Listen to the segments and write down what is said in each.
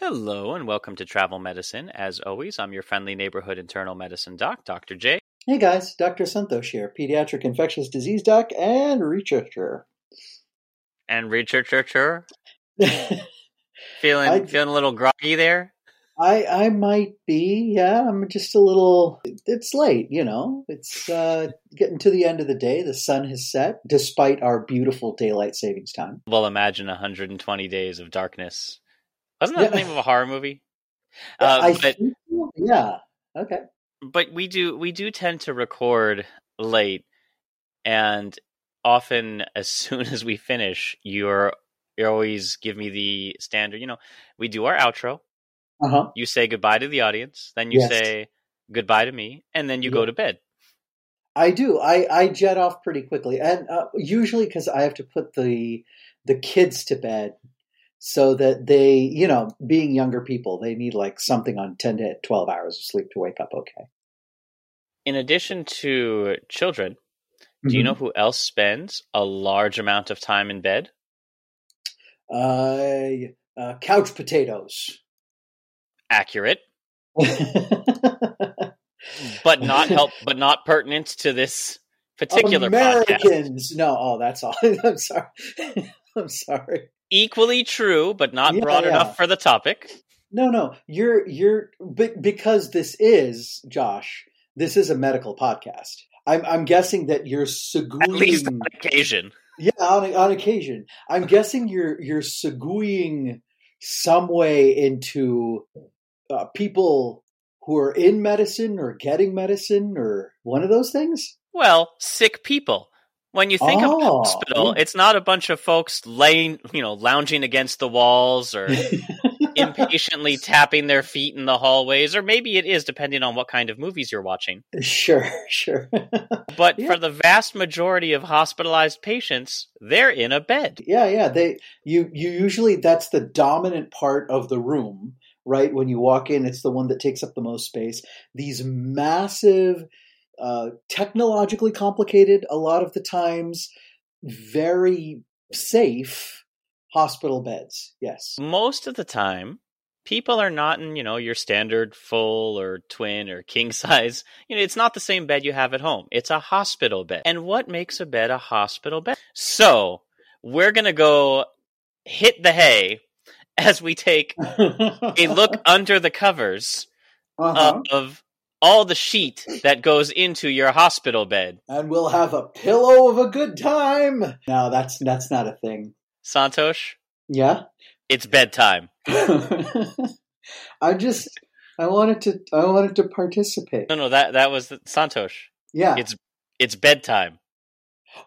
Hello and welcome to Travel Medicine. As always, I'm your friendly neighborhood internal medicine doc, Dr. J. Hey guys, Dr. Santosh here, pediatric infectious disease doc and researcher. And researcher. feeling I- feeling a little groggy there? I I might be, yeah. I'm just a little. It's late, you know. It's uh, getting to the end of the day. The sun has set, despite our beautiful daylight savings time. Well, imagine 120 days of darkness. Wasn't that the name of a horror movie? Uh, I but think, yeah. Okay. but we do we do tend to record late, and often as soon as we finish, you're you always give me the standard. You know, we do our outro. Uh huh. You say goodbye to the audience, then you Yes. say goodbye to me, and then you go to bed. I do. I I jet off pretty quickly, and uh, usually because I have to put the the kids to bed, so that they, you know, being younger people, they need like something on ten to twelve hours of sleep to wake up okay. In addition to children, do you know who else spends a large amount of time in bed? Uh, uh, couch potatoes. Accurate, but not help, but not pertinent to this particular podcast. Americans. No, oh, that's all. I'm sorry. I'm sorry. Equally true, but not Yeah, broad yeah. enough for the topic. No, no, you're you're be- because this is Josh. This is a medical podcast. I'm I'm guessing that you're At least on occasion. Yeah, on on occasion. I'm guessing you're you're seguing some way into uh, people who are in medicine or getting medicine or one of those things. Well, sick people. When you think of a Oh, hospital, it's not a bunch of folks laying, you know, lounging against the walls or impatiently tapping their feet in the hallways, or maybe it is, depending on what kind of movies you're watching. Sure, sure. But Yeah. for the vast majority of hospitalized patients, they're in a bed. Yeah, yeah. They you you usually that's the dominant part of the room, right? When you walk in, it's the one that takes up the most space. These massive, uh, technologically complicated, a lot of the times, very safe hospital beds. Yes. Most of the time, people are not in, you know, your standard full or twin or king size. You know, it's not the same bed you have at home. It's a hospital bed. And what makes a bed a hospital bed? So, we're going to go hit the hay as we take a look under the covers Uh-huh. of all the sheet that goes into your hospital bed. and we'll have a pillow of a good time. No, that's that's not a thing. Santosh, Yeah. it's bedtime. I just I wanted to I wanted to participate. No, no, that that was Santosh. Yeah. It's it's bedtime.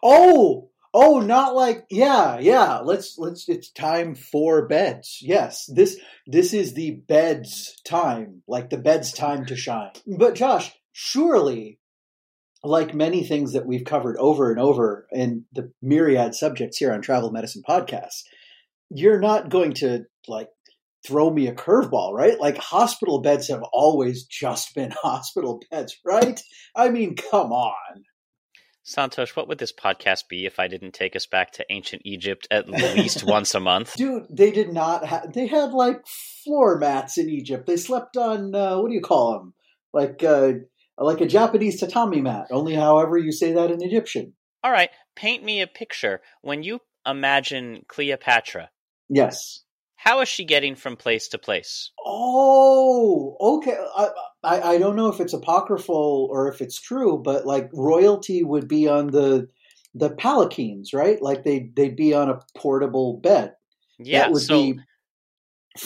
oh, oh, not like yeah, yeah. Let's let's. It's time for beds. Yes, this this is the beds time, like the beds time to shine. But Josh, surely, like many things that we've covered over and over in the myriad subjects here on Travel Medicine Podcasts, you're not going to like throw me a curveball, right? Like hospital beds have always just been hospital beds, right? I mean, come on. Santosh, what would this podcast be if I didn't take us back to ancient Egypt at least once a month? Dude, they did not have, they had like floor mats in Egypt. They slept on, uh, what do you call them? Like, uh, like a Japanese tatami mat, only however you say that in Egyptian. All right, paint me a picture. When you imagine Cleopatra, Yes. how is she getting from place to place? Oh, okay. I, I I don't know if it's apocryphal or if it's true, but like royalty would be on the the palanquins, right? Like they they'd be on a portable bed. Yeah, that would so be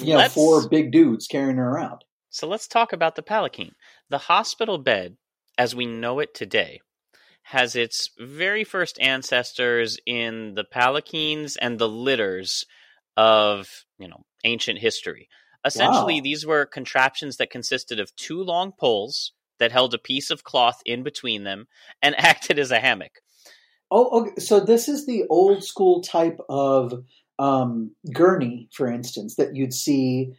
you know four big dudes carrying her around. So let's talk about the palanquin. The hospital bed, as we know it today, has its very first ancestors in the palanquins and the litters of, you know, ancient history. Essentially, Wow. these were contraptions that consisted of two long poles that held a piece of cloth in between them and acted as a hammock. Oh, okay. So this is the old school type of um, gurney, for instance, that you'd see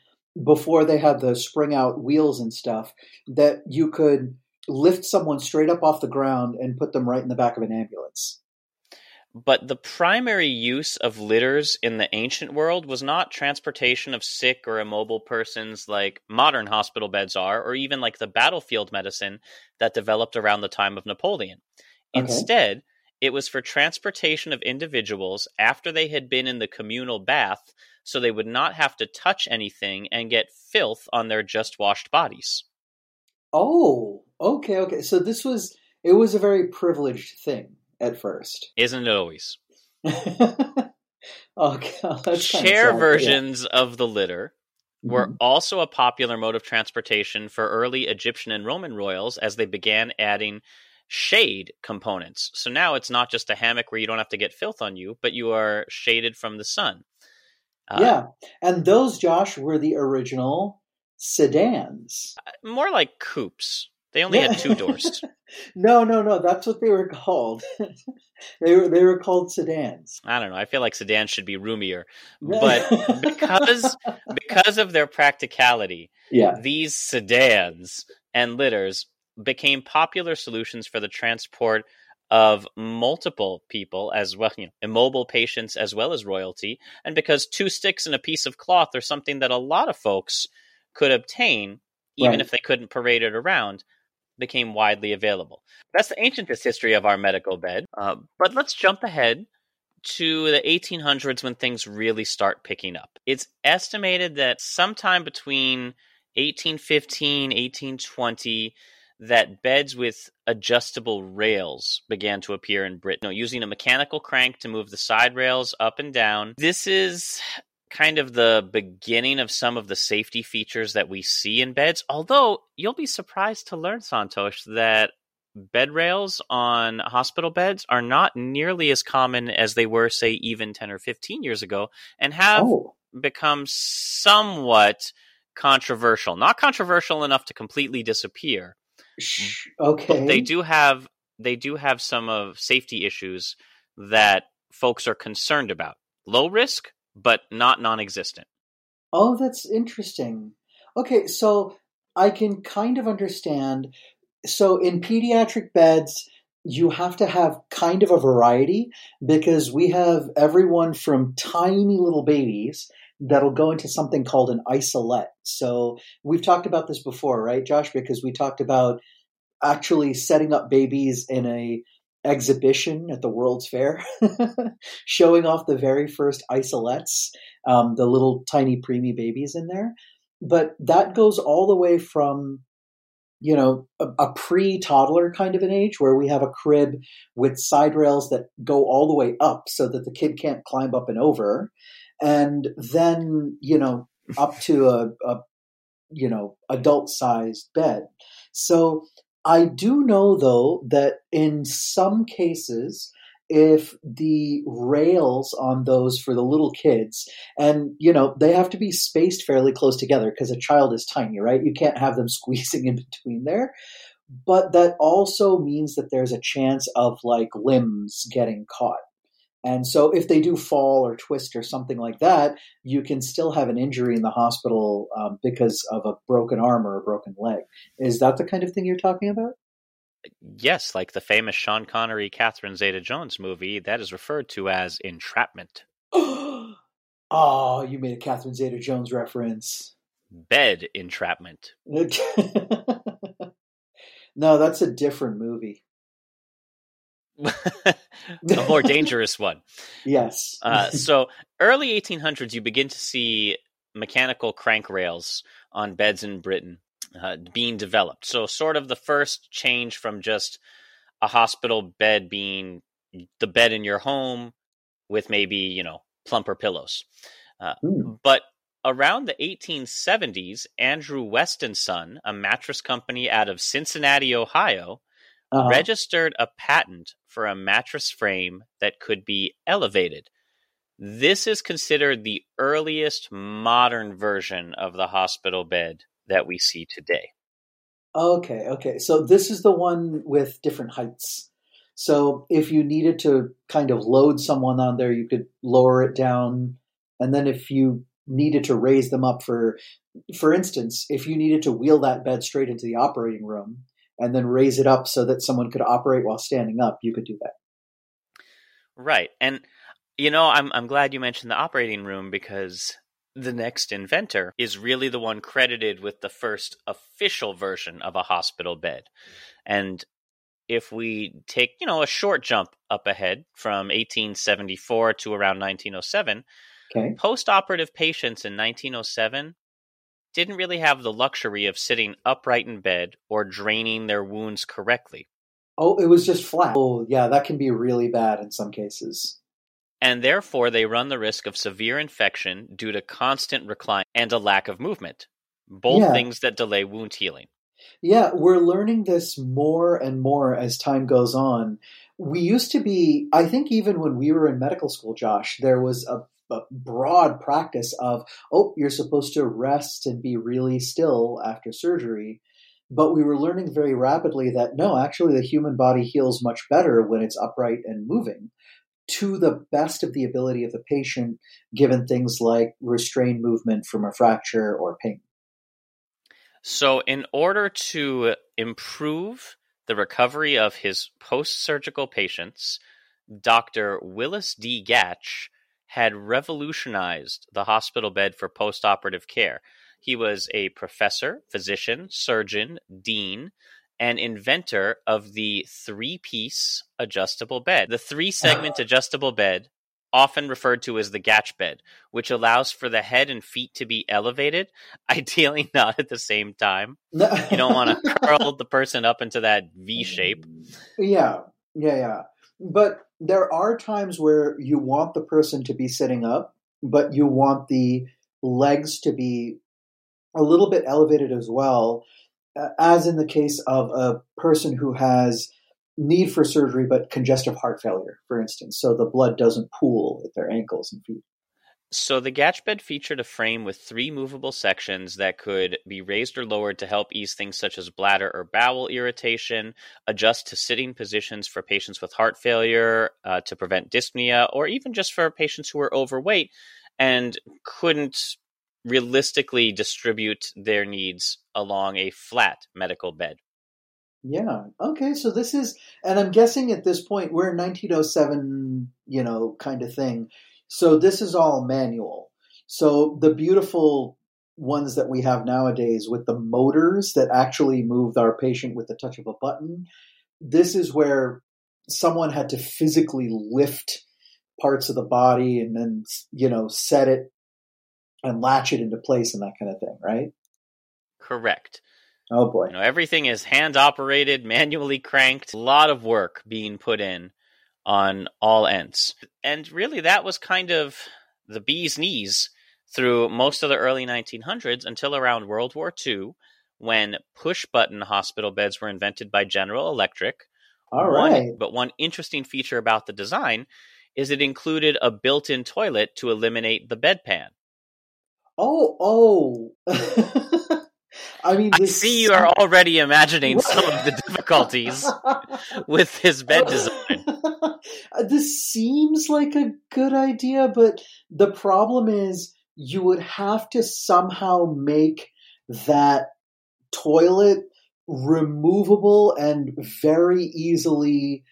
before they had the spring out wheels and stuff. That you could lift someone straight up off the ground and put them right in the back of an ambulance. But the primary use of litters in the ancient world was not transportation of sick or immobile persons like modern hospital beds are, or even like the battlefield medicine that developed around the time of Napoleon. Okay. Instead, it was for transportation of individuals after they had been in the communal bath so they would not have to touch anything and get filth on their just washed bodies. Oh, okay, okay. So this was it was a very privileged thing at first. Isn't it always? that's kinda Chair sad, yeah. versions of the litter were Mhm. also a popular mode of transportation for early Egyptian and Roman royals as they began adding shade components. So now it's not just a hammock where you don't have to get filth on you, but you are shaded from the sun. Uh, yeah, and those Josh were the original sedans. More like coupes. They only had two doors. no, no, no. That's what they were called. they were they were called sedans. I don't know. I feel like sedans should be roomier. But because because of their practicality, yeah, these sedans and litters became popular solutions for the transport of multiple people as well, you know, immobile patients as well as royalty. And because two sticks and a piece of cloth are something that a lot of folks could obtain, even Right. if they couldn't parade it around, became widely available. That's the ancientest history of our medical bed. Uh, but let's jump ahead to the 1800s when things really start picking up. It's estimated that sometime between 1815, 1820, that beds with adjustable rails began to appear in Britain, you know, using a mechanical crank to move the side rails up and down. This is kind of the beginning of some of the safety features that we see in beds. Although you'll be surprised to learn, Santosh, that bed rails on hospital beds are not nearly as common as they were, say, even 10 or 15 years ago, and have oh, become somewhat controversial. Not controversial enough to completely disappear, okay. but they do have they do have some of safety issues that folks are concerned about. Low risk, but not non-existent. Oh, that's interesting. Okay, so I can kind of understand. So in pediatric beds, you have to have kind of a variety because we have everyone from tiny little babies that'll go into something called an isolette. So we've talked about this before, right, Josh? Because we talked about actually setting up babies in a exhibition at the World's Fair, showing off the very first isolettes, um, the little tiny preemie babies in there. But that goes all the way from, you know, a, a pre-toddler kind of an age where we have a crib with side rails that go all the way up so that the kid can't climb up and over, and then you know up to a, a you know adult-sized bed. So I do know though that in some cases, if the rails on those for the little kids, and you know, they have to be spaced fairly close together because a child is tiny, right? You can't have them squeezing in between there. But that also means that there's a chance of like limbs getting caught. And so, if they do fall or twist or something like that, you can still have an injury in the hospital um, because of a broken arm or a broken leg. Is that the kind of thing you're talking about? Yes, like the famous Sean Connery Catherine Zeta Jones movie, that is referred to as entrapment. oh, you made a Catherine Zeta Jones reference. Bed entrapment. no, that's a different movie. a more dangerous one. Yes. uh, so early 1800s, you begin to see mechanical crank rails on beds in Britain uh, being developed. So sort of the first change from just a hospital bed being the bed in your home with maybe you know plumper pillows. Uh, mm. But around the 1870s, Andrew Wuest and Son, a mattress company out of Cincinnati, Ohio, uh-huh. registered a patent for a mattress frame that could be elevated. This is considered the earliest modern version of the hospital bed that we see today. Okay, okay. So this is the one with different heights. So if you needed to kind of load someone on there, you could lower it down. And then if you needed to raise them up for for instance, if you needed to wheel that bed straight into the operating room, and then raise it up so that someone could operate while standing up, you could do that. Right. And you know, I'm I'm glad you mentioned the operating room because the next inventor is really the one credited with the first official version of a hospital bed. And if we take, you know, a short jump up ahead from 1874 to around 1907, okay. post-operative patients in 1907 didn't really have the luxury of sitting upright in bed or draining their wounds correctly. Oh, it was just flat. Oh, yeah, that can be really bad in some cases. And therefore, they run the risk of severe infection due to constant recline and a lack of movement, both yeah. things that delay wound healing. Yeah, we're learning this more and more as time goes on. We used to be, I think, even when we were in medical school, Josh, there was a broad practice of, oh, you're supposed to rest and be really still after surgery. But we were learning very rapidly that no, actually, the human body heals much better when it's upright and moving to the best of the ability of the patient, given things like restrained movement from a fracture or pain. So, in order to improve the recovery of his post surgical patients, Dr. Willis D. Gatch had revolutionized the hospital bed for postoperative care. He was a professor, physician, surgeon, dean, and inventor of the three piece adjustable bed. The three segment uh-huh. adjustable bed, often referred to as the Gatch bed, which allows for the head and feet to be elevated, ideally not at the same time. you don't want to curl the person up into that V shape. Yeah, yeah, yeah. But there are times where you want the person to be sitting up, but you want the legs to be a little bit elevated as well, as in the case of a person who has need for surgery but congestive heart failure, for instance. So the blood doesn't pool at their ankles and feet. So the Gatch bed featured a frame with three movable sections that could be raised or lowered to help ease things such as bladder or bowel irritation, adjust to sitting positions for patients with heart failure uh, to prevent dyspnea, or even just for patients who are overweight and couldn't realistically distribute their needs along a flat medical bed. Yeah. Okay. So this is, and I'm guessing at this point we're in 1907, you know, kind of thing. So this is all manual. So the beautiful ones that we have nowadays with the motors that actually move our patient with the touch of a button, this is where someone had to physically lift parts of the body and then, you know, set it and latch it into place and that kind of thing, right? Correct. Oh boy. You know, everything is hand operated, manually cranked, a lot of work being put in on all ends. And really, that was kind of the bee's knees through most of the early 1900s until around World War II, when push button hospital beds were invented by General Electric. All right. One, but one interesting feature about the design is it included a built in toilet to eliminate the bedpan. Oh, oh. I mean, I see you are already imagining some of the difficulties with his bed design. Uh, this seems like a good idea, but the problem is you would have to somehow make that toilet removable and very easily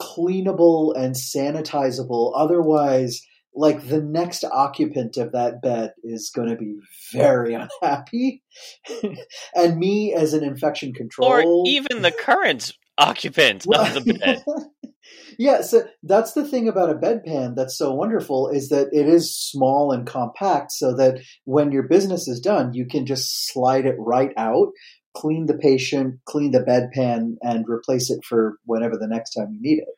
cleanable and sanitizable. Otherwise, like the next occupant of that bed is going to be very unhappy. and me as an infection control. Or even the current occupant of the bed. yeah, so that's the thing about a bedpan that's so wonderful is that it is small and compact so that when your business is done, you can just slide it right out, clean the patient, clean the bedpan, and replace it for whenever the next time you need it.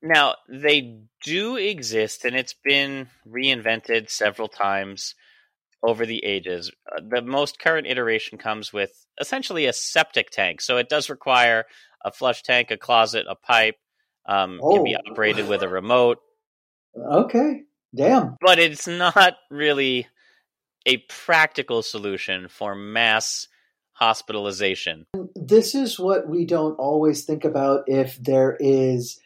Now, they do exist, and it's been reinvented several times over the ages. Uh, the most current iteration comes with essentially a septic tank. So it does require a flush tank, a closet, a pipe. Um, Oh. Can be operated with a remote, Okay, damn. but it's not really a practical solution for mass hospitalization. this is what we don't always think about if there is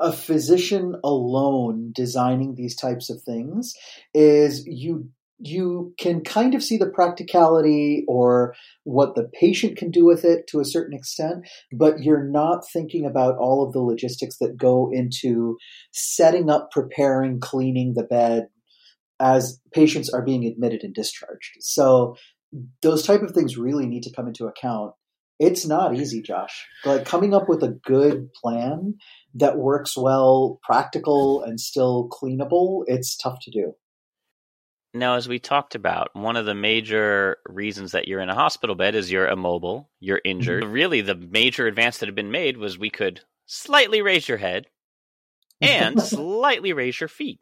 a physician alone designing these types of things is you you can kind of see the practicality or what the patient can do with it to a certain extent but you're not thinking about all of the logistics that go into setting up preparing cleaning the bed as patients are being admitted and discharged. So those type of things really need to come into account. It's not easy josh. Like coming up with a good plan that works well practical and still cleanable it's tough to do Now, as we talked about, one of the major reasons that you're in a hospital bed is you're immobile, you're injured. Really, the major advance that had been made was we could slightly raise your head and slightly raise your feet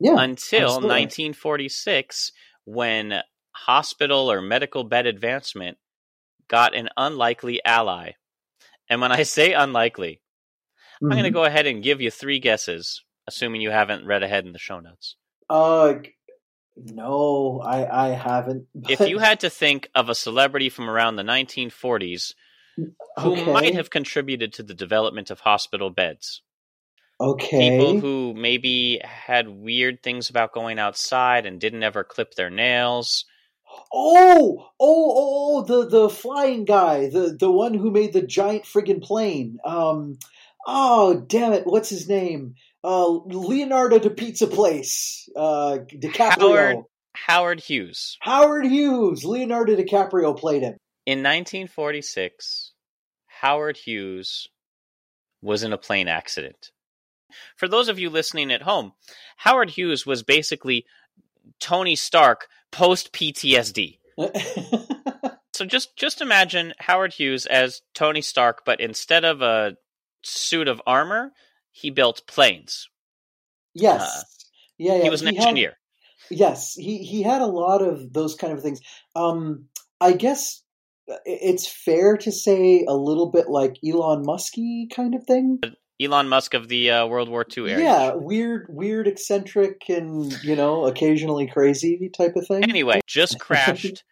yeah until absolutely. 1946 when hospital or medical bed advancement got an unlikely ally. And when I say unlikely, I'm going to go ahead and give you three guesses, assuming you haven't read ahead in the show notes. uh no i i haven't If you had to think of a celebrity from around the 1940s who okay, might have contributed to the development of hospital beds, okay people who maybe had weird things about going outside and didn't ever clip their nails, Oh, oh, oh, oh, the the flying guy, the the one who made the giant friggin' plane. Um, oh, damn it, what's his name? Uh, Leonardo da Pizza Place. Uh, DiCaprio. Howard- Howard Hughes. Howard Hughes. Leonardo DiCaprio played him. In 1946, Howard Hughes was in a plane accident. For those of you listening at home, Howard Hughes was basically Tony Stark post PTSD. So just just imagine Howard Hughes as Tony Stark, but instead of a suit of armor, he built planes. yes. Uh, yeah, yeah. he was an had- engineer. Yes, he he had a lot of those kind of things. Um, I guess it's fair to say a little bit like Elon Musky kind of thing. Elon Musk of the uh, World War II era. Yeah, weird, weird, eccentric, and you know, occasionally crazy type of thing. Anyway, just crashed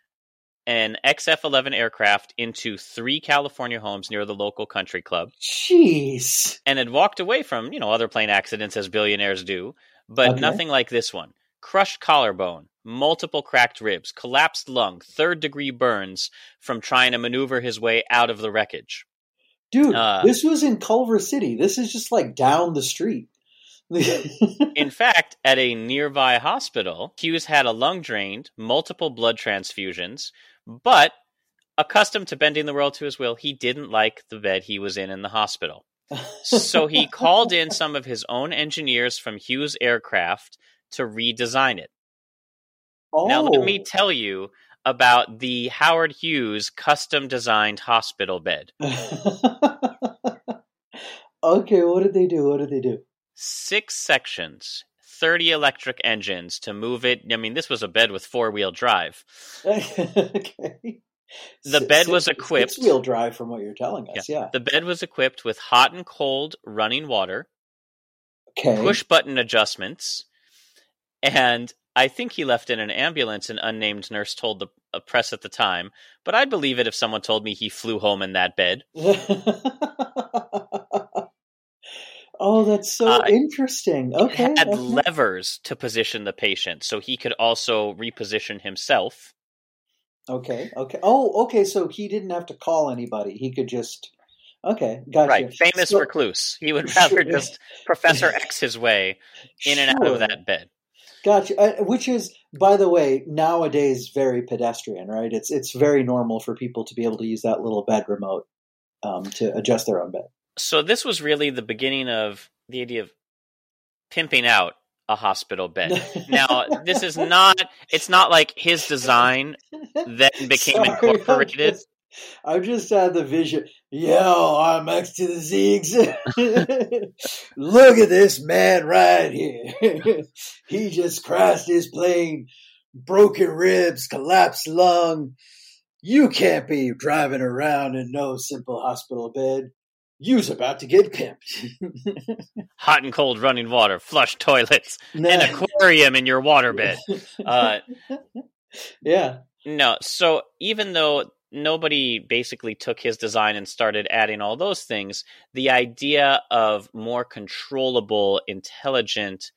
an XF 11 aircraft into three California homes near the local country club Jeez. and had walked away from, you know, other plane accidents as billionaires do, but Okay. nothing like this one. Crushed collarbone, multiple cracked ribs, collapsed lung, third degree burns from trying to maneuver his way out of the wreckage. Dude, Uh, this was in Culver City. This is just like down the street. In fact, at a nearby hospital, Hughes had a lung drained, multiple blood transfusions, but accustomed to bending the world to his will, he didn't like the bed he was in in the hospital. So he called in some of his own engineers from Hughes Aircraft to redesign it. oh. Now, let me oh. tell you about the Howard Hughes custom designed hospital bed. okay, what did they do? What did they do? Six sections, 30 electric engines to move it. I mean, this was a bed with four wheel drive. okay. The bed was equipped- Six wheel drive, from what you're telling us. Yeah. The bed was equipped with hot and cold running water, Okay. push button adjustments, and I think he left in an ambulance, an unnamed nurse told the press at the time. But I'd believe it if someone told me he flew home in that bed. Oh, that's so Uh, interesting. Okay. had okay. levers to position the patient, so he could also reposition himself. Okay. Okay. Oh, okay. So he didn't have to call anybody. He could just. Okay. Gotcha. Right, famous So- recluse. He would rather Sure. just Professor X his way in and out of that bed. Gotcha. Uh, which is, by the way, nowadays very pedestrian, right? It's it's very normal for people to be able to use that little bed remote um, to adjust their own bed. So this was really the beginning of the idea of pimping out a hospital bed. Now, this is not it's not like his design then became Sorry, incorporated. I just, had the vision. Yo, I'm X to the Z. Look at this man right here. he just crashed his plane, broken ribs, collapsed lung. You can't be driving around in no simple hospital bed. You's about to get pimped. Hot and cold running water, flush toilets, an aquarium in your waterbed. Uh, yeah. No, so even though nobody basically took his design and started adding all those things, the idea of more controllable, intelligent,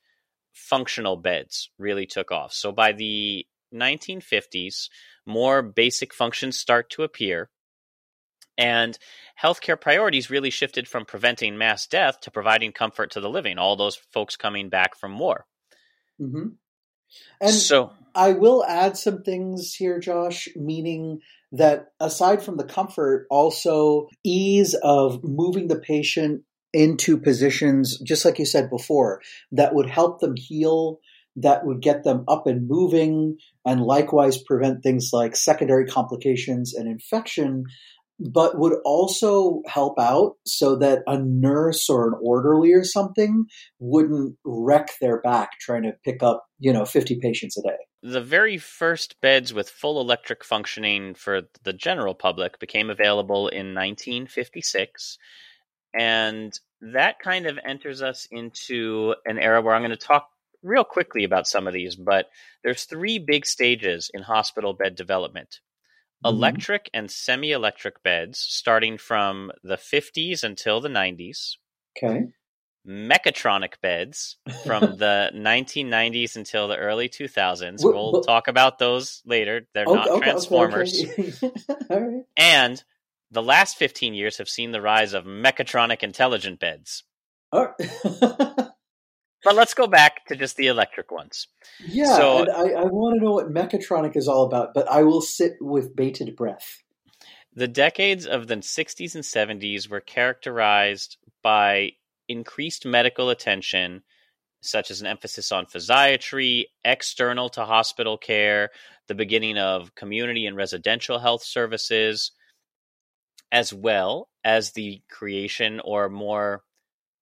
functional beds really took off. So by the 1950s, more basic functions start to appear. And healthcare priorities really shifted from preventing mass death to providing comfort to the living, all those folks coming back from war. hmm And so, I will add some things here, Josh, meaning that aside from the comfort, also ease of moving the patient into positions, just like you said before, that would help them heal, that would get them up and moving, and likewise prevent things like secondary complications and infection. But would also help out so that a nurse or an orderly or something wouldn't wreck their back trying to pick up, you know, 50 patients a day. the very first beds with full electric functioning for the general public became available in 1956 and that kind of enters us into an era where i'm going to talk real quickly about some of these but there's three big stages in hospital bed development Mhm. electric and semi-electric beds starting from the 50s until the 90s Okay. mechatronic beds from the 1990s until the early 2000s. Wh- We'll wh- talk about those later. They're Okay, not okay, transformers. okay. Right. And the last 15 years have seen the rise of mechatronic intelligent beds. All right. But let's go back to just the electric ones. yeah, So- I, I want to know what mechatronic is all about, but I will sit with bated breath. The decades of the 60s and 70s were characterized by increased medical attention, such as an emphasis on physiatry, external to hospital care, the beginning of community and residential health services, as well as the creation or more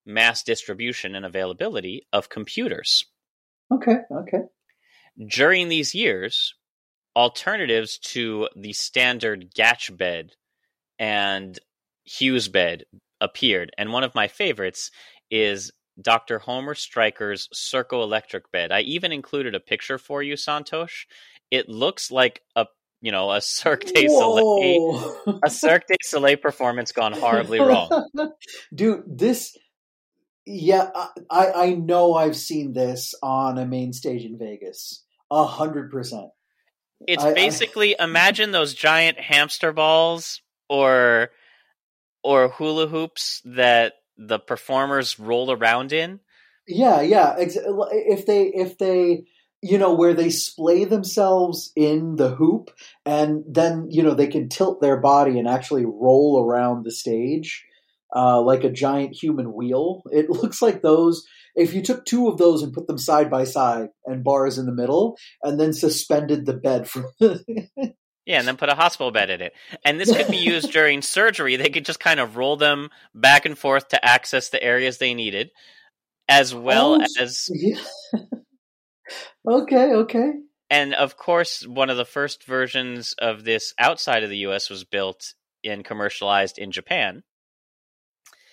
mass distribution and availability of computers. Okay, okay. During these years, alternatives to the standard Gatch bed and Hughes bed appeared, and one of my favorites is Dr. Homer Stryker's CircOlectric bed. I even included a picture for you, Santosh. It looks like a you know a Cirque du Soleil, a Cirque du Soleil performance gone horribly wrong. Dude, this yeah, I- I I know I've seen this on a main stage in Vegas. A hundred percent. It's I- I- basically imagine those giant hamster balls or or hula hoops that the performers roll around in. Yeah, yeah. If they, if they, you know, where they splay themselves in the hoop, and then you know they can tilt their body and actually roll around the stage uh, like a giant human wheel. It looks like those. If you took two of those and put them side by side and bars in the middle, and then suspended the bed from. Yeah, and then put a hospital bed in it. And this could be used during surgery. They could just kind of roll them back and forth to access the areas they needed, as well Oh, as yeah. okay, okay. and of course, one of the first versions of this outside of the US was built and commercialized in Japan.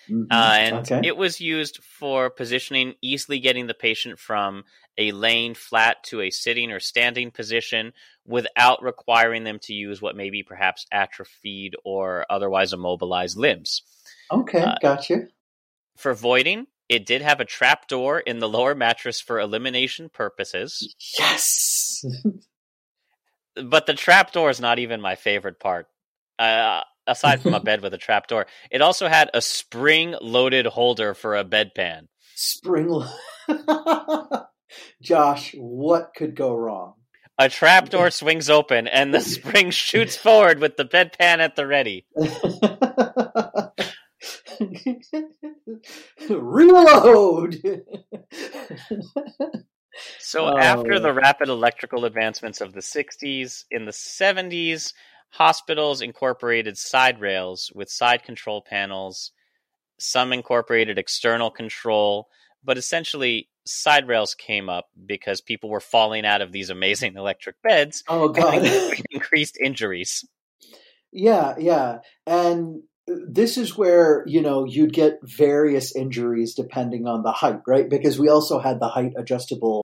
Mhm. Uh, and okay. it was used for positioning, easily getting the patient from a laying flat to a sitting or standing position without requiring them to use what may be perhaps atrophied or otherwise immobilized limbs. okay, uh, gotcha. For voiding, It did have a trap door in the lower mattress for elimination purposes. Yes. But the trap door is not even my favorite part. Uh, aside from a bed with a trap door, it also had a spring loaded holder for a bedpan. Spring. Josh, what could go wrong? A trap door swings open and the spring shoots forward with the bedpan at the ready. Reload. So Oh. after the rapid electrical advancements of the 60s, in the 70s, hospitals incorporated side rails with side control panels. Some incorporated external control, but essentially side rails came up because people were falling out of these amazing electric beds oh God. increased injuries. Yeah, yeah. And this is where, you know, you'd get various injuries depending on the height, right? Because we also had the height adjustable.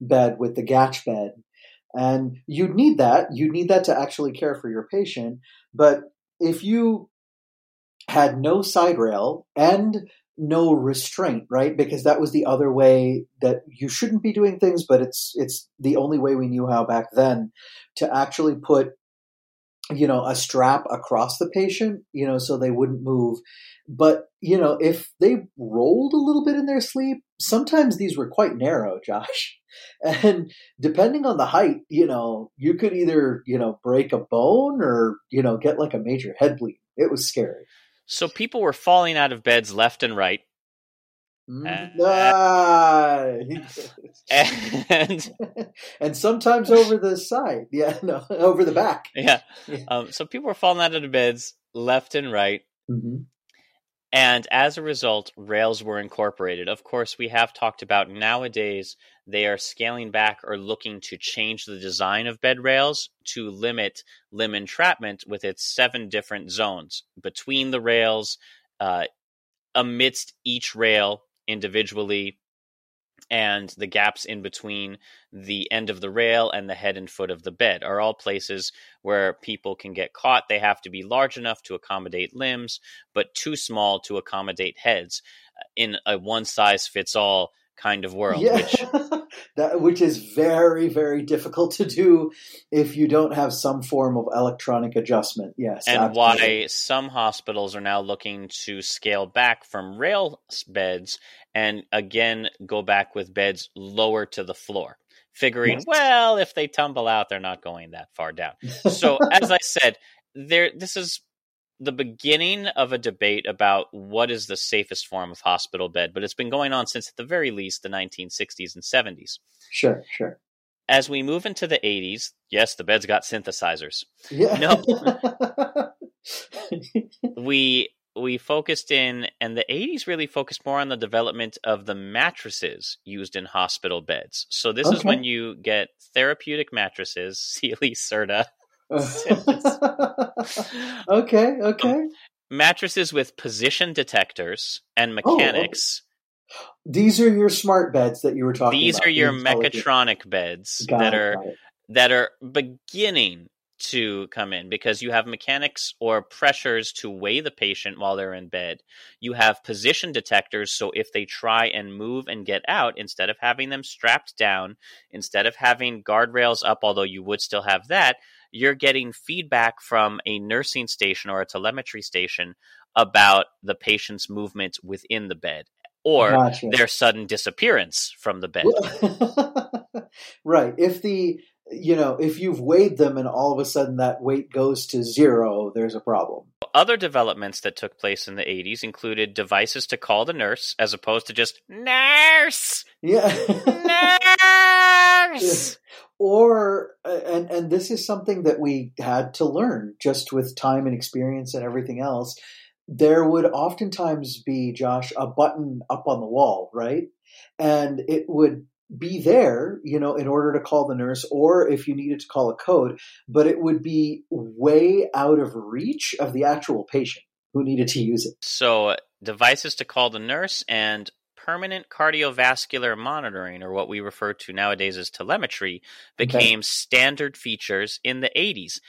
Bed with the Gatch bed. And you'd need that. You'd need that to actually care for your patient. But if you had no side rail and no restraint, right? Because that was the other way that you shouldn't be doing things, but it's it's the only way we knew how back then to actually put you know a strap across the patient, you know, so they wouldn't move. But you know, if they rolled a little bit in their sleep, sometimes these were quite narrow, Josh. And depending on the height, you know, you could either, you know, break a bone or, you know, get like a major head bleed. It was scary. So people were falling out of beds left and right. Mm, ah. And and sometimes over the side. Yeah, no, over the back. yeah, Yeah. um, so people were falling out of the beds left and right. hmm And as a result, rails were incorporated. Of course, we have talked about nowadays they are scaling back or looking to change the design of bed rails to limit limb entrapment with its seven different zones between the rails, uh, amidst each rail individually, and the gaps in between the end of the rail and the head and foot of the bed are all places where people can get caught. They have to be large enough to accommodate limbs, but too small to accommodate heads in a one size fits all kind of world. Yeah, Which, that which is very very difficult to do if you don't have some form of electronic adjustment. Yes, and absolutely. why some hospitals are now looking to scale back from rail beds and again go back with beds lower to the floor. Figuring, well, if they tumble out, they're not going that far down. so as I said, there this is the beginning of a debate about what is the safest form of hospital bed, but it's been going on since at the very least the 1960s and 70s. sure, sure. As we move into the 80s, yes, the beds got synthesizers. Yeah. No. We we focused in and the 80s really focused more on the development of the mattresses used in hospital beds. So this is when you get therapeutic mattresses, Sealy Serta, okay, okay. mattresses with position detectors and Oh, mechanics. Oh. These are your smart beds that you were talking about. These about. are your mechatronic beds Got that it, are that are beginning to come in because you have mechanics or pressures to weigh the patient while they're in bed. You have position detectors, so if they try and move and get out, instead of having them strapped down, instead of having guardrails up, although you would still have that, you're getting feedback from a nursing station or a telemetry station about the patient's movement within the bed or Gotcha. their sudden disappearance from the bed. right. If the you know if you've weighed them and all of a sudden that weight goes to zero, there's a problem. Other developments that took place in the 80s included devices to call the nurse as opposed to just nurse, Yeah. nurse. or uh, and and this is something that we had to learn just with time and experience and everything else there would oftentimes be josh a button up on the wall right and it would be there you know in order to call the nurse or if you needed to call a code but it would be way out of reach of the actual patient who needed to use it So, devices to call the nurse and permanent cardiovascular monitoring, or what we refer to nowadays as telemetry, became standard features in the 80s.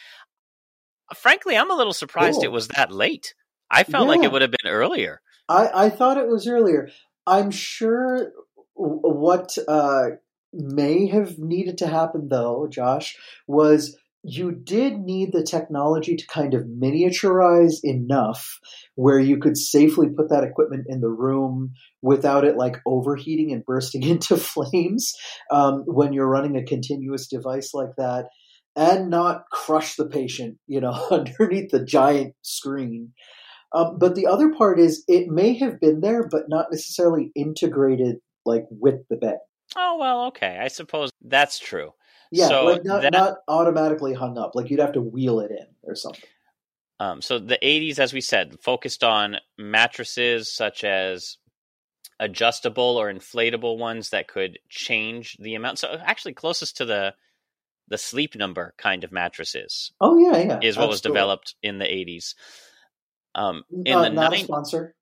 Frankly, I'm a little surprised Cool. it was that late. I felt like it would have been earlier. I, I thought it was earlier. I'm sure what uh, may have needed to happen, though, Josh, was you did need the technology to kind of miniaturize enough where you could safely put that equipment in the room without it like overheating and bursting into flames um, when you're running a continuous device like that and not crush the patient, you know, underneath the giant screen. Um, but the other part is it may have been there, but not necessarily integrated like with the bed. Oh, well, okay. I suppose that's true. Yeah, So like not that- not automatically hung up. Like you'd have to wheel it in or something. Um, so the 80s, as we said, focused on mattresses such as adjustable or inflatable ones that could change the amount. So actually, closest to the the sleep number kind of mattresses Oh yeah, yeah. is what was developed in the 80s. Um, in Uh, the not a sponsor.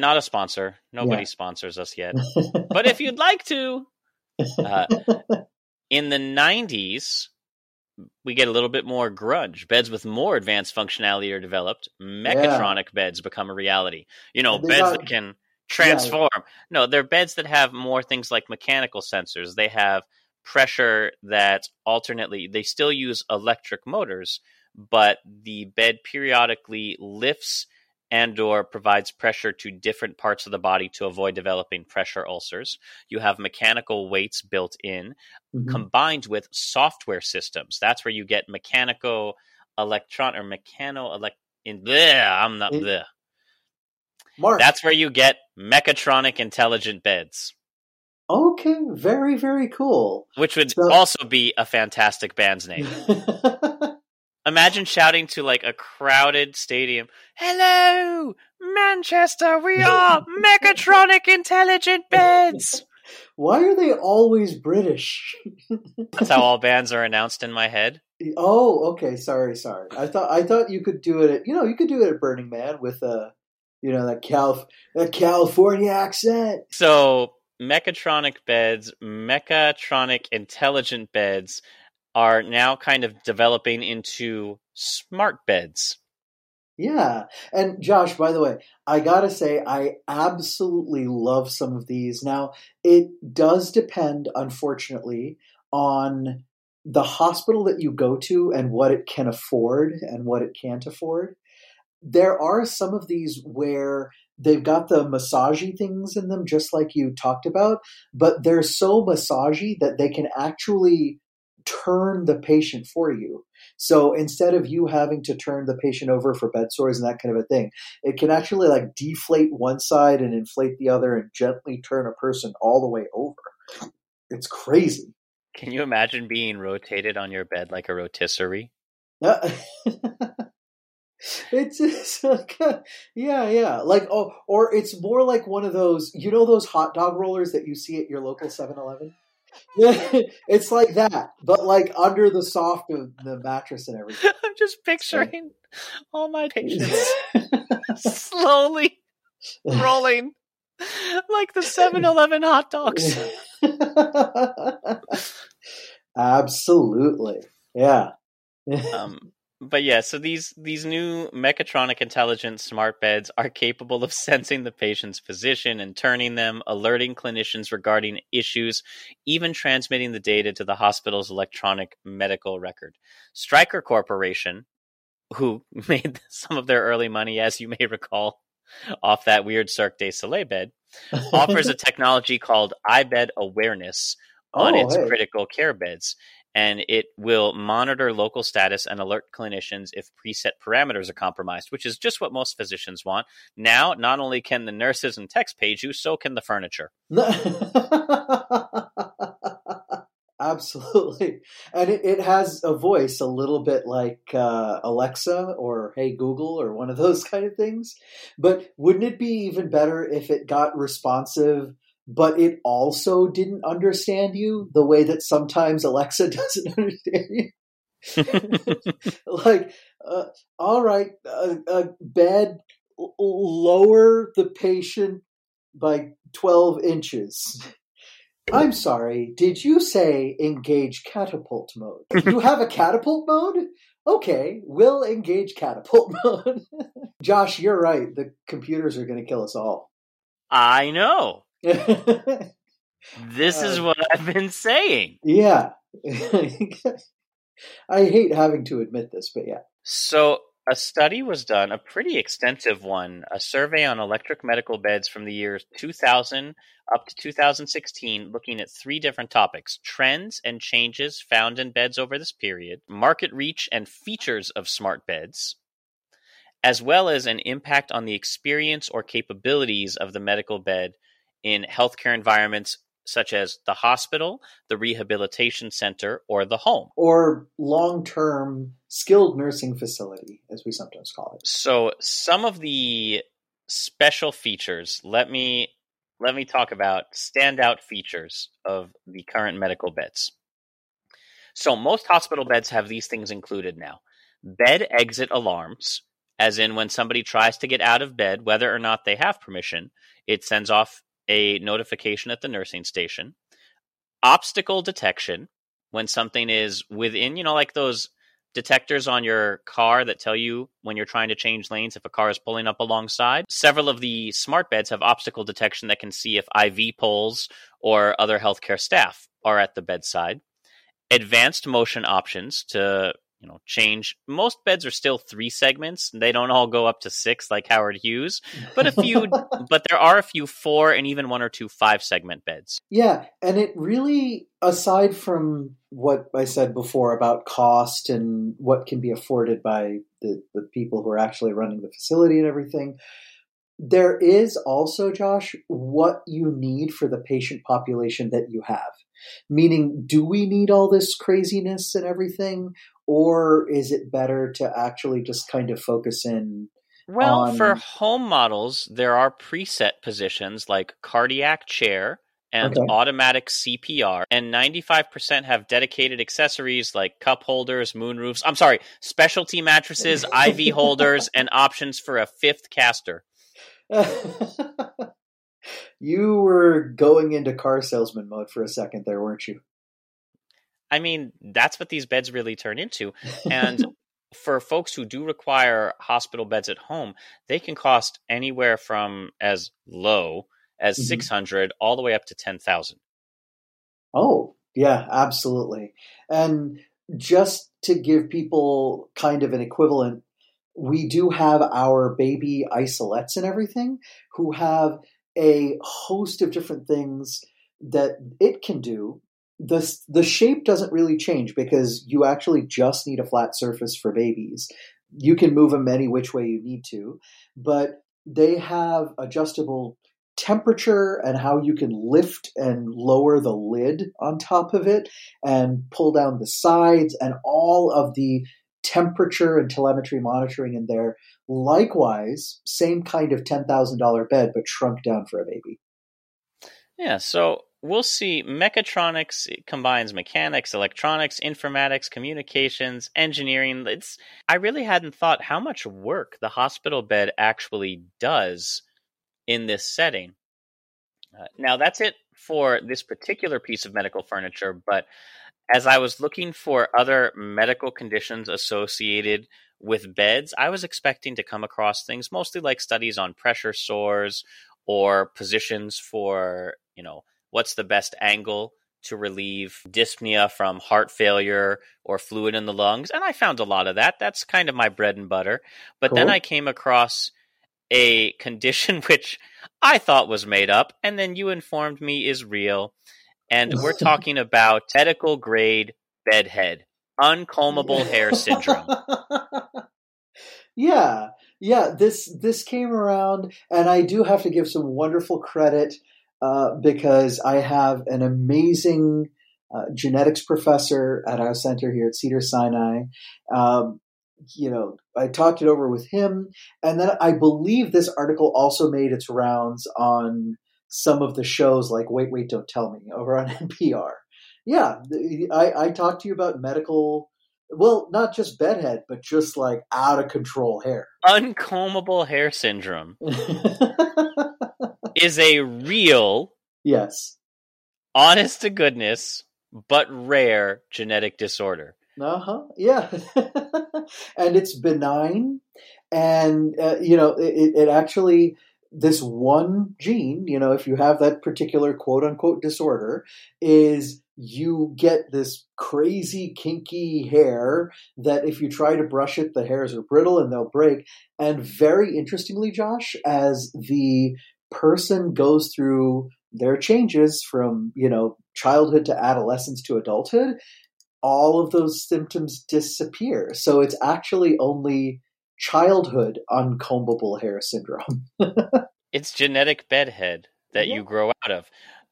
Not a sponsor. Nobody Yeah. sponsors us yet. but if you'd like to, uh, in the 90s, we get a little bit more grudge. Beds with more advanced functionality are developed. Mechatronic beds become a reality. You know, They beds got- that can transform. No, they're beds that have more things like mechanical sensors. They have pressure that alternately, they still use electric motors, but the bed periodically lifts and or provides pressure to different parts of the body to avoid developing pressure ulcers. You have mechanical weights built in Mhm. combined with software systems. That's where you get mechanical electron or mechano elect in there I'm not there. Mark. That's where you get mechatronic intelligent beds, okay. Very very cool. which would So- also be a fantastic band's name. Imagine shouting to like a crowded stadium, "Hello, Manchester, we are mechatronic intelligent beds." Why are they always British? That's how all bands are announced in my head. Oh, okay. Sorry, sorry. I thought I thought you could do it. At, you know, you could do it at Burning Man with a, you know, that Cal that California accent. So, mechatronic beds, mechatronic intelligent beds are now kind of developing into smart beds. Yeah. And Josh, by the way, I gotta say, I absolutely love some of these. Now, it does depend, unfortunately, on the hospital that you go to and what it can afford and what it can't afford. There are some of these where they've got the massagey things in them, just like you talked about, but they're so massagey that they can actually turn the patient for you. So instead of you having to turn the patient over for bed sores and that kind of a thing, it can actually like deflate one side and inflate the other and gently turn a person all the way over. It's crazy. Can you imagine being rotated on your bed like a rotisserie? Uh, it's just like, uh, yeah, yeah. Like, oh, or it's more like one of those, you know, those hot dog rollers that you see at your local 7 Eleven? Yeah, it's like that, but like under the soft of the mattress and everything. I'm just picturing all my patients slowly rolling like the 7 Eleven hot dogs. Absolutely. Yeah. Um, but yeah, so these these new mechatronic intelligent smart beds are capable of sensing the patient's position and turning them, alerting clinicians regarding issues, even transmitting the data to the hospital's electronic medical record. Stryker Corporation, who made some of their early money, as you may recall, off that weird Cirque du Soleil bed, offers a technology called iBed Awareness on Oh, its hey. critical care beds and it will monitor local status and alert clinicians if preset parameters are compromised, which is just what most physicians want. Now, not only can the nurses and techs page you, so can the furniture. Absolutely. And it, it has a voice a little bit like uh, Alexa or Hey Google or one of those kind of things. But wouldn't it be even better if it got responsive, but it also didn't understand you the way that sometimes Alexa doesn't understand you? like, uh, all right, uh, uh, bed, l- lower the patient by 12 inches. I'm sorry, did you say engage catapult mode? You have a catapult mode? Okay, we'll engage catapult mode. Josh, you're right. The computers are going to kill us all. I know. This is Uh, what I've been saying. yeah. I hate having to admit this, but yeah. So, a study was done, a pretty extensive one, a survey on electric medical beds from the years 2000 up to 2016, looking at three different topics trends and changes found in beds over this period, market reach and features of smart beds, as well as an impact on the experience or capabilities of the medical bed in healthcare environments such as the hospital, the rehabilitation center, or the home. Or long term skilled nursing facility, as we sometimes call it. So some of the special features, let me let me talk about standout features of the current medical beds. So most hospital beds have these things included now. Bed exit alarms, as in when somebody tries to get out of bed, whether or not they have permission, it sends off a notification at the nursing station. Obstacle detection, when something is within, you know, like those detectors on your car that tell you when you're trying to change lanes if a car is pulling up alongside. Several of the smart beds have obstacle detection that can see if IV poles or other healthcare staff are at the bedside. Advanced motion options to you know change. Most beds are still three segments. They don't all go up to six like howard hughes but a few but there are a few four and even one or two five segment beds. Yeah, and it really, aside from what I said before about cost and what can be afforded by the, the people who are actually running the facility and everything, there is also, Josh, what you need for the patient population that you have. Meaning, do we need all this craziness and everything? Or is it better to actually just kind of focus in well on- for home models there are preset positions like cardiac chair and Okay. automatic cpr and 95% have dedicated accessories like cup holders moonroofs i'm sorry specialty mattresses iv holders and options for a fifth caster you were going into car salesman mode for a second there, weren't you? I mean, that's what these beds really turn into. And for folks who do require hospital beds at home, they can cost anywhere from as low as Mhm. 600 all the way up to 10,000. Oh, yeah, absolutely. And just to give people kind of an equivalent, we do have our baby isolettes and everything who have a host of different things that it can do. The, the shape doesn't really change because you actually just need a flat surface for babies. You can move them any which way you need to, but they have adjustable temperature and how you can lift and lower the lid on top of it and pull down the sides and all of the temperature and telemetry monitoring in there. Likewise, same kind of $10,000 bed, but shrunk down for a baby. Yeah, so we'll see. Mechatronics combines mechanics, electronics, informatics, communications, engineering. It's I really hadn't thought how much work the hospital bed actually does in this setting. Uh, now that's it for this particular piece of medical furniture, but as I was looking for other medical conditions associated with beds, I was expecting to come across things mostly like studies on pressure sores or positions for, you know, what's the best angle to relieve dyspnea from heart failure or fluid in the lungs. And I found a lot of that. That's kind of my bread and butter. But cool. then I came across a condition which I thought was made up, and then you informed me is real. And we're talking about medical grade bedhead, uncombable hair syndrome. yeah, yeah. This this came around, and I do have to give some wonderful credit uh, because I have an amazing uh, genetics professor at our center here at Cedar Sinai. Um, you know, I talked it over with him, and then I believe this article also made its rounds on some of the shows like Wait, Wait, Don't Tell Me over on NPR. Yeah, I, I talked to you about medical well, not just bedhead, but just like out of control hair. Uncombable hair syndrome is a real, yes, honest to goodness, but rare genetic disorder. Uh huh. Yeah, and it's benign, and uh, you know it, it actually this one gene, you know, if you have that particular quote unquote disorder, is you get this crazy kinky hair that if you try to brush it, the hairs are brittle and they'll break. And very interestingly, Josh, as the person goes through their changes from, you know, childhood to adolescence to adulthood, all of those symptoms disappear. So it's actually only childhood uncombable hair syndrome. it's genetic bedhead that yeah. you grow out of.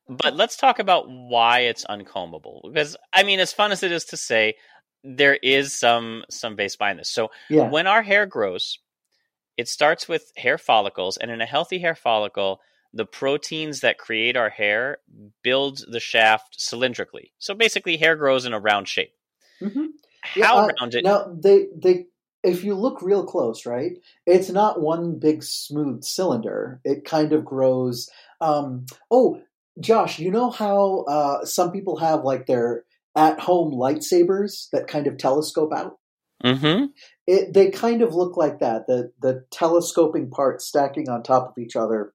But let's talk about why it's uncombable. Because I mean, as fun as it is to say, there is some some base behind this. So yeah. when our hair grows, it starts with hair follicles, and in a healthy hair follicle, the proteins that create our hair build the shaft cylindrically. So basically, hair grows in a round shape. Mm-hmm. How yeah, uh, round it? Now they they if you look real close, right, it's not one big smooth cylinder. It kind of grows. Um, oh, Josh, you know how uh, some people have like their at-home lightsabers that kind of telescope out. Mm-hmm. It, they kind of look like that. The the telescoping parts stacking on top of each other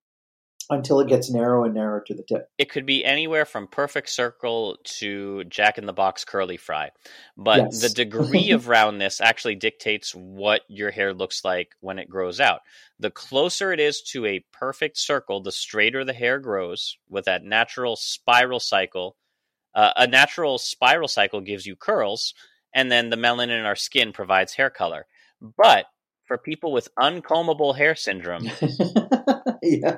until it gets narrow and narrow to the tip. It could be anywhere from perfect circle to Jack in the Box curly fry. But yes. the degree of roundness actually dictates what your hair looks like when it grows out. The closer it is to a perfect circle, the straighter the hair grows with that natural spiral cycle. Uh, a natural spiral cycle gives you curls, and then the melanin in our skin provides hair color. But for people with uncombable hair syndrome, yeah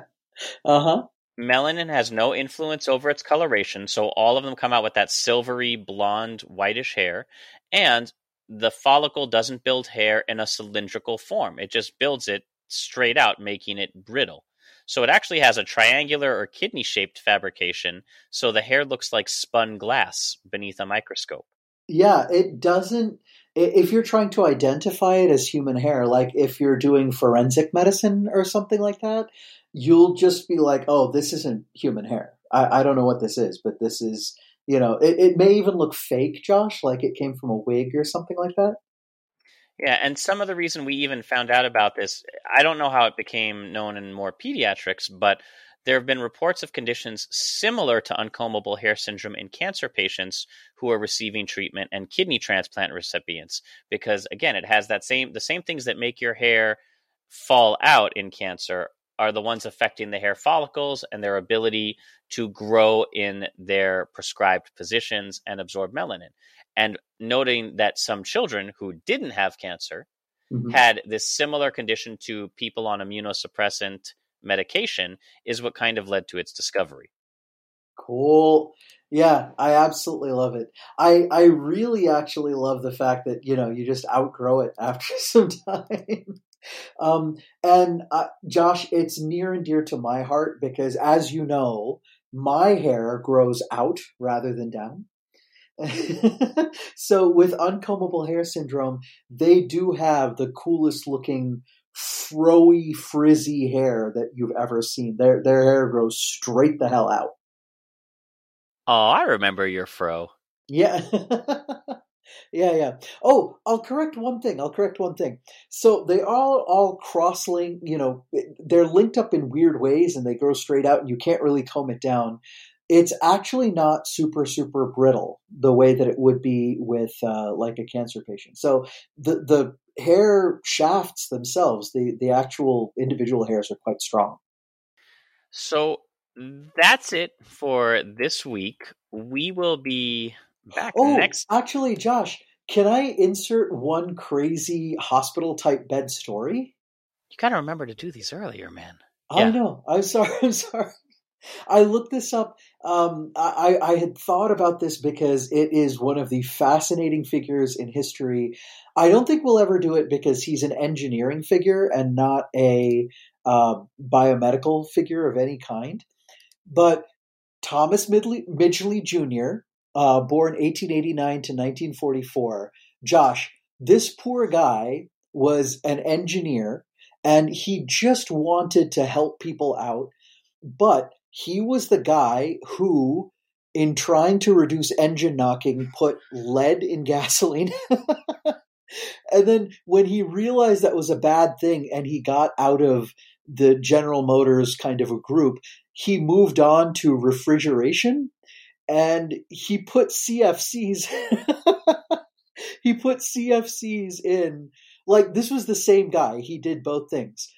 uh huh. Melanin has no influence over its coloration, so all of them come out with that silvery, blonde, whitish hair. And the follicle doesn't build hair in a cylindrical form, it just builds it straight out, making it brittle. So it actually has a triangular or kidney shaped fabrication, so the hair looks like spun glass beneath a microscope. Yeah, it doesn't. If you're trying to identify it as human hair, like if you're doing forensic medicine or something like that, you'll just be like, oh, this isn't human hair. I, I don't know what this is, but this is, you know, it, it may even look fake, Josh, like it came from a wig or something like that. Yeah, and some of the reason we even found out about this, I don't know how it became known in more pediatrics, but there have been reports of conditions similar to uncombable hair syndrome in cancer patients who are receiving treatment and kidney transplant recipients because again, it has that same the same things that make your hair fall out in cancer are the ones affecting the hair follicles and their ability to grow in their prescribed positions and absorb melanin. And noting that some children who didn't have cancer mm-hmm. had this similar condition to people on immunosuppressant medication is what kind of led to its discovery. Cool. Yeah, I absolutely love it. I I really actually love the fact that you know you just outgrow it after some time. Um, and uh, Josh, it's near and dear to my heart because, as you know, my hair grows out rather than down. so, with uncombable hair syndrome, they do have the coolest looking froey, frizzy hair that you've ever seen. Their their hair grows straight the hell out. Oh, I remember your fro. Yeah. yeah, yeah. Oh, I'll correct one thing. I'll correct one thing. So they all all cross link, you know, they're linked up in weird ways and they grow straight out and you can't really comb it down. It's actually not super, super brittle the way that it would be with uh, like a cancer patient. So the, the hair shafts themselves, the, the actual individual hairs are quite strong. So that's it for this week. We will be back Oh, next. actually, Josh, can I insert one crazy hospital type bed story? You got to remember to do these earlier, man. I Yeah. know. I'm sorry. I'm sorry. I looked this up. Um, I, I had thought about this because it is one of the fascinating figures in history. I don't think we'll ever do it because he's an engineering figure and not a uh, biomedical figure of any kind. But Thomas Midley, Midgley Jr., uh, born 1889 to 1944. Josh, this poor guy was an engineer and he just wanted to help people out. But he was the guy who, in trying to reduce engine knocking, put lead in gasoline. and then when he realized that was a bad thing and he got out of the General Motors kind of a group, he moved on to refrigeration and he put CFCs he put CFCs in like this was the same guy he did both things.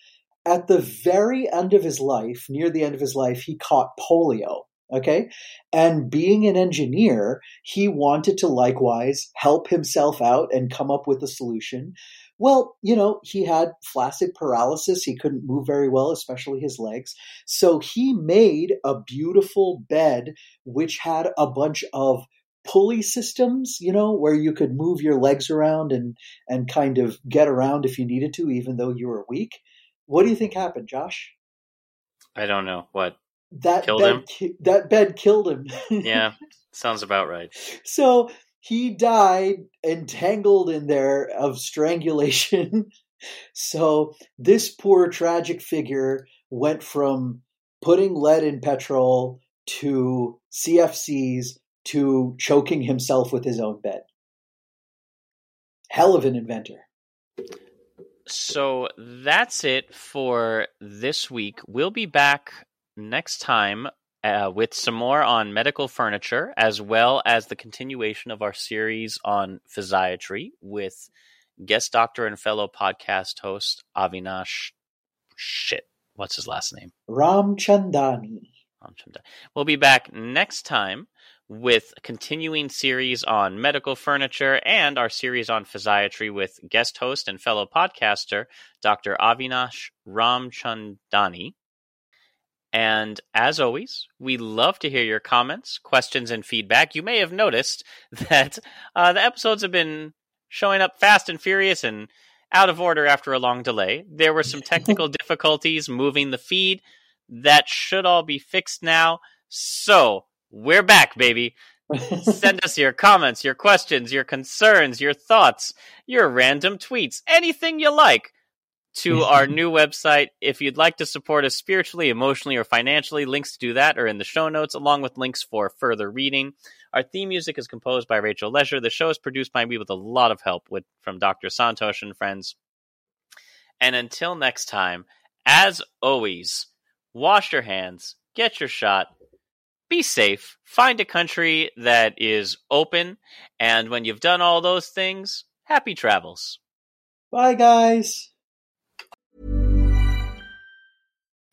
At the very end of his life near the end of his life he caught polio okay? And being an engineer he wanted to likewise help himself out and come up with a solution well you know he had flaccid paralysis he couldn't move very well especially his legs so he made a beautiful bed which had a bunch of pulley systems, you know, where you could move your legs around and and kind of get around if you needed to, even though you were weak. What do you think happened, Josh? I don't know what. That Killed bed, him? ki- that bed killed him. Yeah, sounds about right. so he died entangled in there of strangulation. so this poor tragic figure went from putting lead in petrol to CFCs to choking himself with his own bed. Hell of an inventor. So that's it for this week. We'll be back next time uh, with some more on medical furniture, as well as the continuation of our series on physiatry with guest doctor and fellow podcast host Avinash. Shit, what's his last name? Ramchandani. Ramchandra. We'll be back next time with a continuing series on medical furniture and our series on physiatry with guest host and fellow podcaster Dr. Avinash Ramchandani. And as always, we love to hear your comments, questions, and feedback. You may have noticed that uh, the episodes have been showing up fast and furious and out of order after a long delay. There were some technical difficulties moving the feed. That should all be fixed now. So, we're back, baby. Send us your comments, your questions, your concerns, your thoughts, your random tweets, anything you like to mm-hmm. our new website. If you'd like to support us spiritually, emotionally, or financially, links to do that are in the show notes, along with links for further reading. Our theme music is composed by Rachel Leisure. The show is produced by me with a lot of help with from Dr. Santosh and friends. And until next time, as always, wash your hands, get your shot, be safe, find a country that is open, and when you've done all those things, happy travels. Bye, guys.